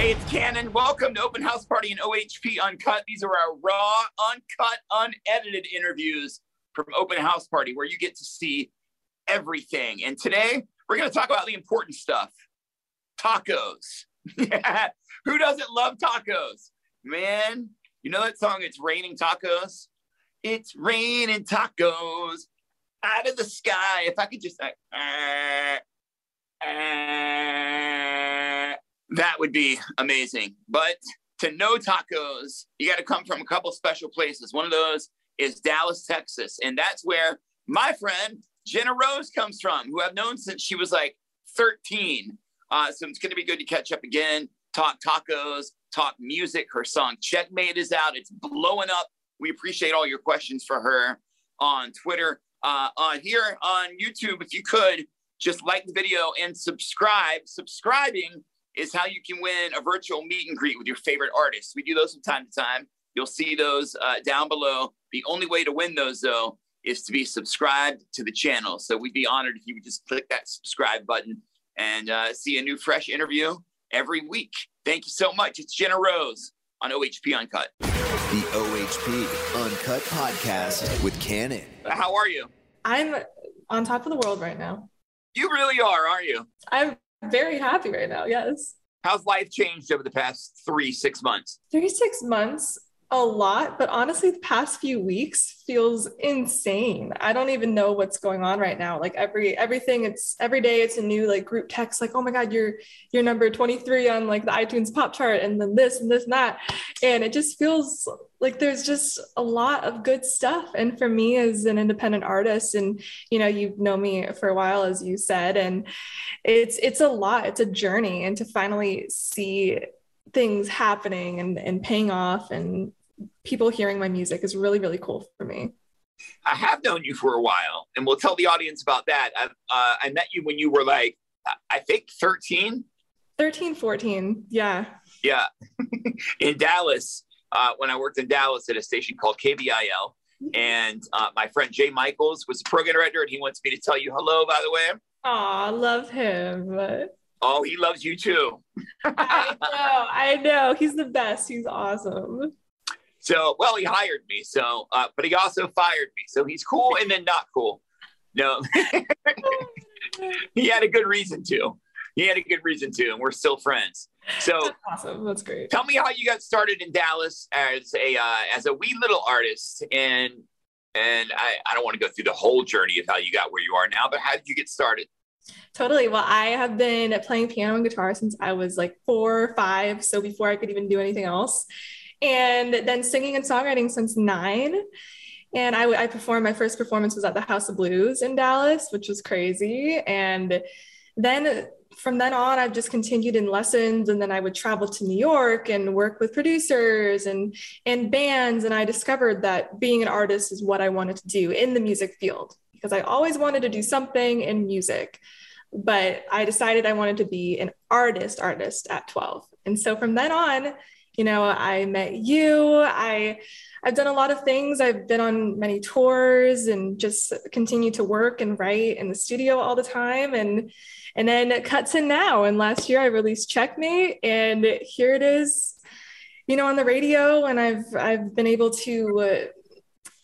Hey, it's Kannon. Welcome to Open House Party and OHP Uncut. These are our raw, uncut, unedited interviews from Open House Party where you get to see everything. And today we're going to talk about the important stuff tacos. Who doesn't love tacos? Man, you know that song, It's Raining Tacos? It's raining tacos out of the sky. If I could just like, uh, uh, that would be amazing. But to know tacos, you got to come from a couple special places. One of those is Dallas, Texas. And that's where my friend Jena Rose comes from, who I've known since she was like 13. Uh, so it's going to be good to catch up again, talk tacos, talk music. Her song Checkmate is out. It's blowing up. We appreciate all your questions for her on Twitter. Uh, on here on YouTube, if you could just like the video and subscribe. Subscribing is how you can win a virtual meet and greet with your favorite artists. We do those from time to time. You'll see those uh, down below. The only way to win those, though, is to be subscribed to the channel. So we'd be honored if you would just click that subscribe button and uh, see a new fresh interview every week. Thank you so much. It's Jena Rose on OHP Uncut. The OHP Uncut podcast with Kannon. How are you? I'm on top of the world right now. You really are, aren't you? I'm very happy right now. Yes. How's life changed over the past three, six months? Three, six months a lot, but honestly, the past few weeks feels insane. I don't even know what's going on right now. Like every everything, it's every day it's a new like group text, like, oh my God, you're you're number 23 on like the iTunes pop chart, and then this and this and that. And it just feels like there's just a lot of good stuff. And for me as an independent artist, and you know, you know me for a while, as you said, and it's it's a lot, it's a journey, and to finally see things happening and, and paying off and people hearing my music is really, really cool for me. I have known you for a while, and we'll tell the audience about that. I, uh, I met you when you were like, I think 13. 13, 14. Yeah. Yeah. in Dallas, uh, when I worked in Dallas at a station called KBIL. And uh, my friend Jay Michaels was the program director, and he wants me to tell you hello, by the way. Aw, I love him. Oh, he loves you too. I know. I know. He's the best. He's awesome. So, well, he hired me. So, uh, but he also fired me. So he's cool and then not cool. No, he had a good reason to. He had a good reason to, and we're still friends. So That's awesome. That's great. Tell me how you got started in Dallas as a uh, as a wee little artist, and and I, I don't want to go through the whole journey of how you got where you are now, but how did you get started? Totally. Well, I have been playing piano and guitar since I was like four or five. So before I could even do anything else and then singing and songwriting since nine. And I, I performed, my first performance was at the House of Blues in Dallas, which was crazy. And then from then on, I've just continued in lessons. And then I would travel to New York and work with producers and, and bands. And I discovered that being an artist is what I wanted to do in the music field because I always wanted to do something in music. But I decided I wanted to be an artist, artist at 12. And so from then on, you know i met you. I i've done a lot of things. I've been on many tours and just continue to work and write in the studio all the time. And and then cuts in now. And last year i released checkmate and here it is you know on the radio. And i've i've been able to uh,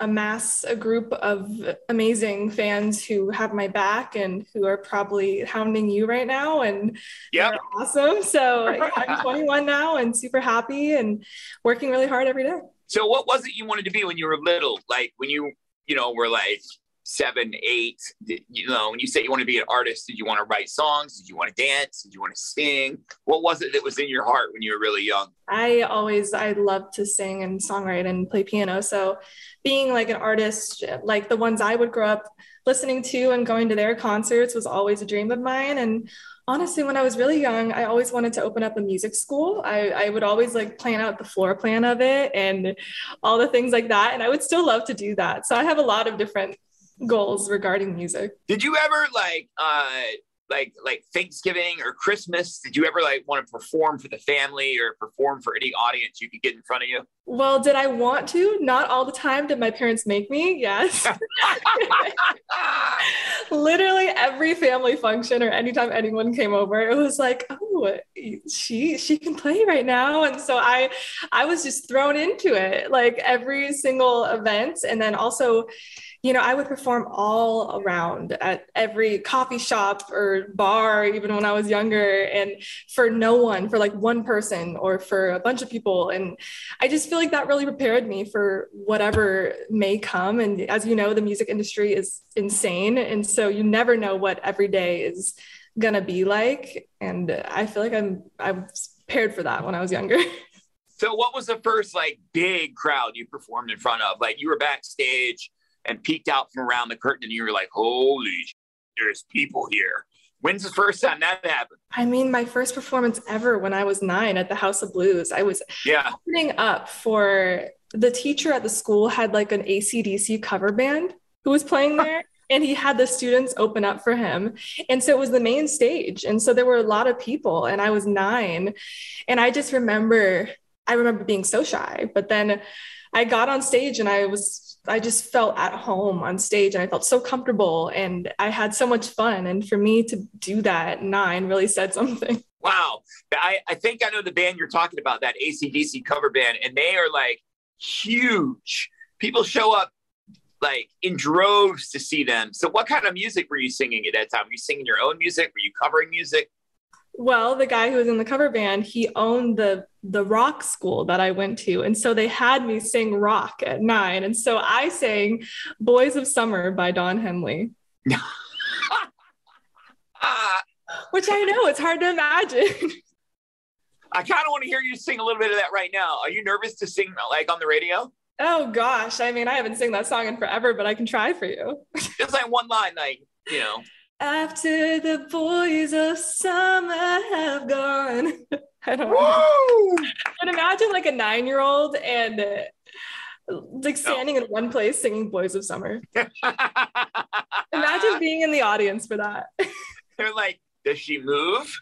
amass a group of amazing fans who have my back and who are probably hounding you right now and yeah awesome. So i'm 21 now and super happy and working really hard every day. So what was it you wanted to be when you were little? Like when you you know were like seven eight you know when you say you want to be an artist did you want to write songs? Did you want to dance? Did you want to sing? What was it that was in your heart when you were really young? I always i love to sing and songwrite and play piano. So being like an artist like the ones i would grow up listening to and going to their concerts was always a dream of mine. And honestly when i was really young i always wanted to open up a music school. I, I would always like plan out the floor plan of it and all the things like that. And i would still love to do that. So i have a lot of different goals regarding music did you ever like uh like like Thanksgiving or Christmas? Did you ever like want to perform for the family or perform for any audience you could get in front of you? Well, did I want to? Not all the time. Did my parents make me? Yes. Literally every family function or anytime anyone came over, it was like, oh, she she can play right now. And so I I was just thrown into it like every single event. And then also you know, I would perform all around at every coffee shop or bar, even when I was younger, and for no one, for like one person or for a bunch of people. And I just feel like that really prepared me for whatever may come. And as you know, the music industry is insane. And so you never know what every day is gonna be like. And I feel like I'm I was prepared for that when I was younger. So what was the first like big crowd you performed in front of? Like you were backstage and peeked out from around the curtain and you were like, holy, there's people here. When's the first time that happened? I mean, my first performance ever when I was nine at the House of Blues. I was yeah. opening up for the teacher at the school had like an ACDC cover band who was playing there. and he had the students open up for him. And so it was the main stage. And so there were a lot of people, and I was nine. And I just remember, I remember being so shy. But then I got on stage and I was I just felt at home on stage and I felt so comfortable and I had so much fun. And for me to do that at nine really said something. Wow. I, I think I know the band you're talking about, that ACDC cover band, and they are like huge. People show up like in droves to see them. So, what kind of music were you singing at that time? Were you singing your own music? Were you covering music? Well, the guy who was in the cover band, he owned the the rock school that I went to, and so they had me sing rock at nine, and so I sang "Boys of Summer" by Don Henley. Which I know it's hard to imagine. I kind of want to hear you sing a little bit of that right now. Are you nervous to sing like on the radio? Oh gosh, I mean, I haven't sung that song in forever, but I can try for you. Just like one line, like you know. After the boys of summer have gone. I don't know. But imagine like a nine year old and uh, like standing no. in one place singing Boys of Summer. imagine being in the audience for that. They're like, does she move?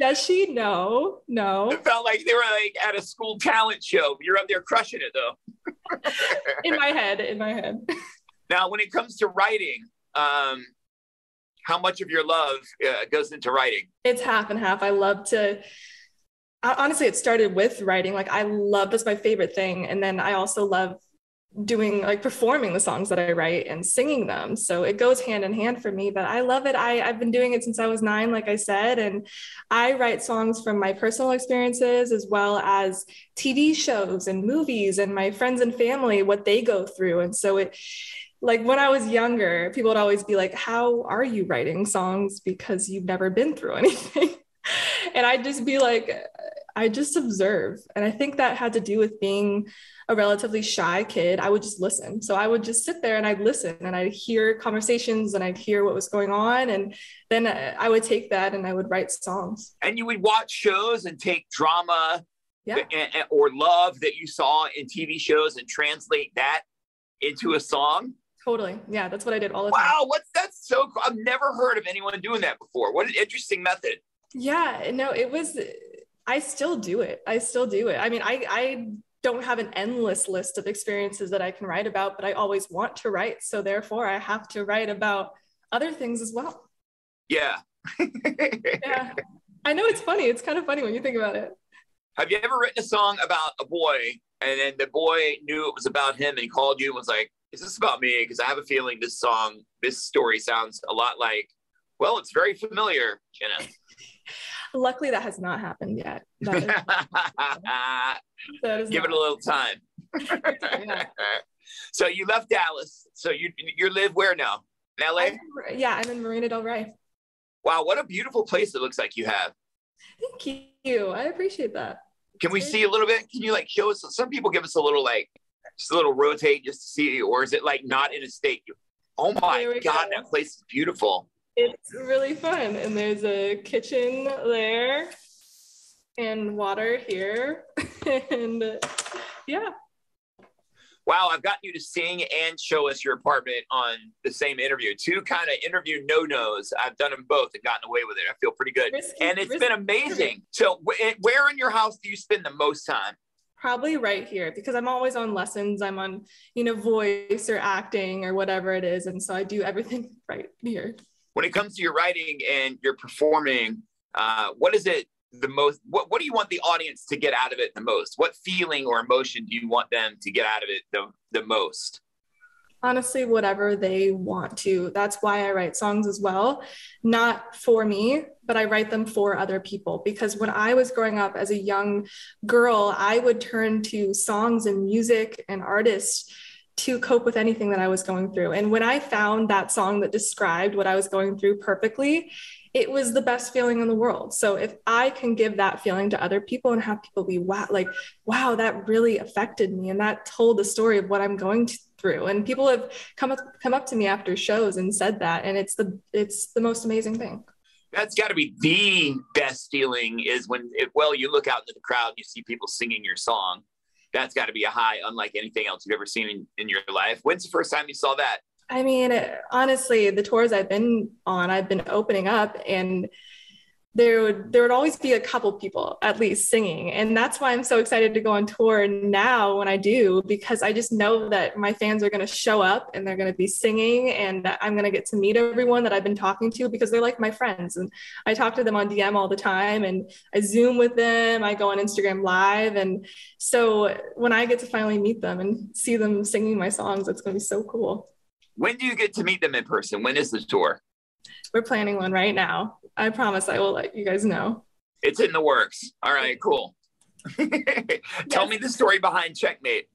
does she? No, no. It felt like they were like at a school talent show. You're up there crushing it though. in my head, in my head. Now, when it comes to writing, um, how much of your love uh, goes into writing? It's half and half. I love to. Honestly, it started with writing. Like I love that's my favorite thing, and then I also love doing like performing the songs that I write and singing them. So it goes hand in hand for me, but I love it. I, I've been doing it since I was nine, like I said, and I write songs from my personal experiences as well as TV shows and movies and my friends and family, what they go through. And so it like when I was younger, people would always be like, How are you writing songs? Because you've never been through anything. and I'd just be like, uh, I just observe. And I think that had to do with being a relatively shy kid. I would just listen. So I would just sit there and I'd listen and I'd hear conversations and I'd hear what was going on. And then uh, I would take that and I would write songs. And you would watch shows and take drama yeah. or love that you saw in TV shows and translate that into a song. Totally. Yeah, that's what I did all the wow, time. Wow, what's that's so cool. I've never heard of anyone doing that before. What an interesting method. Yeah, no, it was I still do it. I still do it. I mean, I I don't have an endless list of experiences that I can write about, but I always want to write. So therefore I have to write about other things as well. Yeah. yeah. I know it's funny. It's kind of funny when you think about it. Have you ever written a song about a boy and then the boy knew it was about him and he called you and was like, is this about me? Because I have a feeling this song, this story sounds a lot like, well, it's very familiar, Jena. Luckily, that has not happened yet. That is, that is Give it a little time. yeah. So you left Dallas. So you you live where now? In LA? I'm, yeah, I'm in Marina Del Rey. Wow, what a beautiful place it looks like you have. Thank you. I appreciate that. Can we see a little bit? Can you like show us? Some people give us a little like just a little rotate just to see, or is it like not in a state? Oh my god, go. that place is beautiful. It's really fun, and there's a kitchen there, and water here, and yeah. Wow, I've gotten you to sing and show us your apartment on the same interview. Two kind of interview no nos. I've done them both and gotten away with it. I feel pretty good. Risky- and it's risky- been amazing. So, wh- eh, where in your house do you spend the most time? Probably right here because I'm always on lessons. I'm on, you know, voice or acting or whatever it is. And so I do everything right here. When it comes to your writing and your performing, uh, what is it the most? What, what do you want the audience to get out of it the most? What feeling or emotion do you want them to get out of it the, the most? Honestly whatever they want to. That's why i write songs as well. Not for me but i write them for other people. Because when i was growing up as a young girl i would turn to songs and music and artists to cope with anything that i was going through. And when i found that song that described what i was going through perfectly it was the best feeling in the world. So if i can give that feeling to other people and have people be wow like wow that really affected me and that told the story of what i'm going to, through and people have come up come up to me after shows and said that and it's the it's the most amazing thing That's got to be the best feeling is when, it, well, you look out into the crowd and you see people singing your song. That's got to be a high, unlike anything else you've ever seen in, in your life. When's the first time you saw that? i mean honestly the tours i've been on i've been opening up and there would there would always be a couple people at least singing and that's why i'm so excited to go on tour now when i do because i just know that my fans are going to show up and they're going to be singing and i'm going to get to meet everyone that i've been talking to because they're like my friends and i talk to them on dm all the time and i zoom with them i go on instagram live and so when i get to finally meet them and see them singing my songs it's going to be so cool When do you get to meet them in person? When is the tour? We're planning one right now i promise i will let you guys know It's in the works. All right, cool. Tell Yes. me the story behind Checkmate.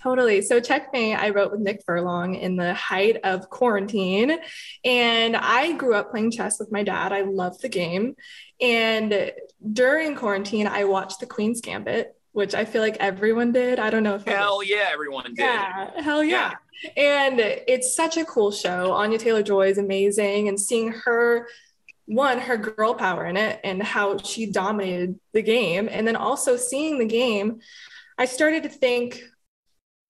Totally. So Checkmate, I wrote with Nick Furlong in the height of quarantine. And I grew up playing chess with my dad. I love the game. And during quarantine, I watched The Queen's Gambit, which I feel like everyone did. I don't know if Hell yeah, everyone did. yeah, hell yeah. And it's such a cool show. Anya Taylor Joy is amazing. And seeing her, one, her girl power in it and how she dominated the game. And then also seeing the game, I started to think,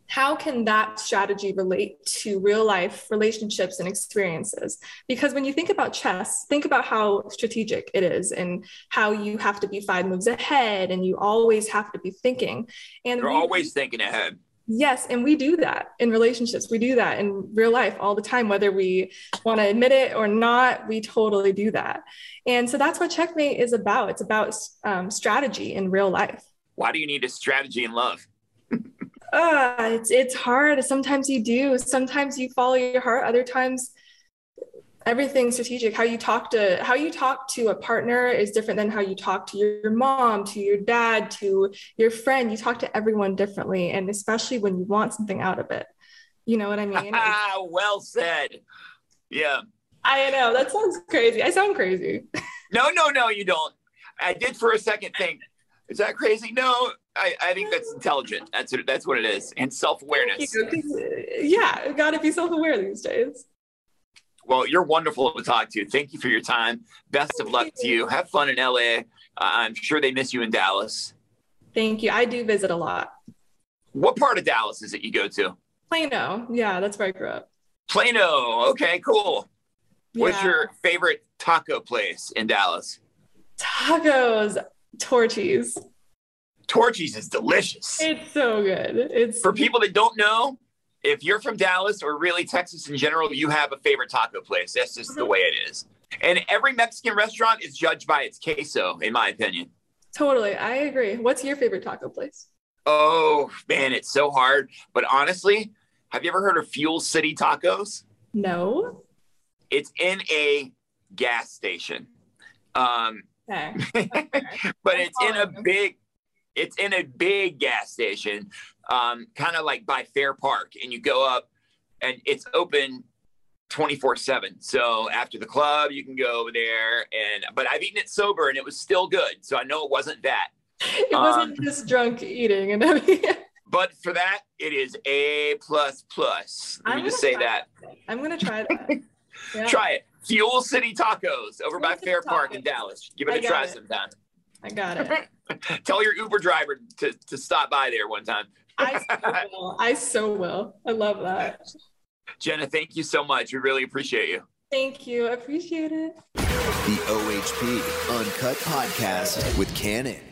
how can that strategy relate to real life relationships and experiences? Because when you think about chess, think about how strategic it is and how you have to be five moves ahead and you always have to be thinking. And You're always thinking ahead. Yes, and we do that in relationships. We do that in real life all the time, whether we want to admit it or not. We totally do that, and so that's what checkmate is about. It's about um, strategy in real life. Why do you need a strategy in love? Uh, it's it's hard. Sometimes you do. Sometimes you follow your heart. Other times, everything's strategic. How you talk to how you talk to a partner is different than how you talk to your mom, to your dad, to your friend. You talk to everyone differently, and especially when you want something out of it. You know what I mean? Ah, well said. Yeah. I know that sounds crazy. I sound crazy. No, no, no, you don't. I did for a second think, is that crazy? No, I, I think that's intelligent. That's it, that's what it is. And self awareness. yeah, got to be self-aware these days. Well, you're wonderful to talk to. Thank you for your time. Best of luck to you. Have fun in LA. Uh, I'm sure they miss you in Dallas. Thank you. I do visit a lot. What part of Dallas is it you go to? Plano. Yeah, that's where I grew up. Plano. Okay, cool. What's Yeah. your favorite taco place in Dallas? tacos? Torchies. Torchy's is delicious. It's so good. It's For people that don't know, if you're from Dallas or really Texas in general, you have a favorite taco place. That's just the way it is. And every Mexican restaurant is judged by its queso, in my opinion. totally. I agree. What's your favorite taco place? Oh man, it's so hard. But honestly, have you ever heard of Fuel City Tacos? No. It's in a gas station. Um, Okay. but I'm it's in a following. big it's in a big gas station um, kind of like by fair park and you go up and it's open 24 7 so after the club you can go over there and but i've eaten it sober and it was still good so i know it wasn't that It wasn't Um, just drunk eating and everything. but for that it is a plus plus let I'm me just say try that I'm gonna try that. Yeah. try it fuel city tacos over by Fuel City fair park in dallas give it I a got try it. sometime I got it. Tell your Uber driver to, to stop by there one time. I so will. I so will. I love that. Jena, thank you so much. We really appreciate you. Thank you. I appreciate it. The OHP Uncut Podcast with Kannon.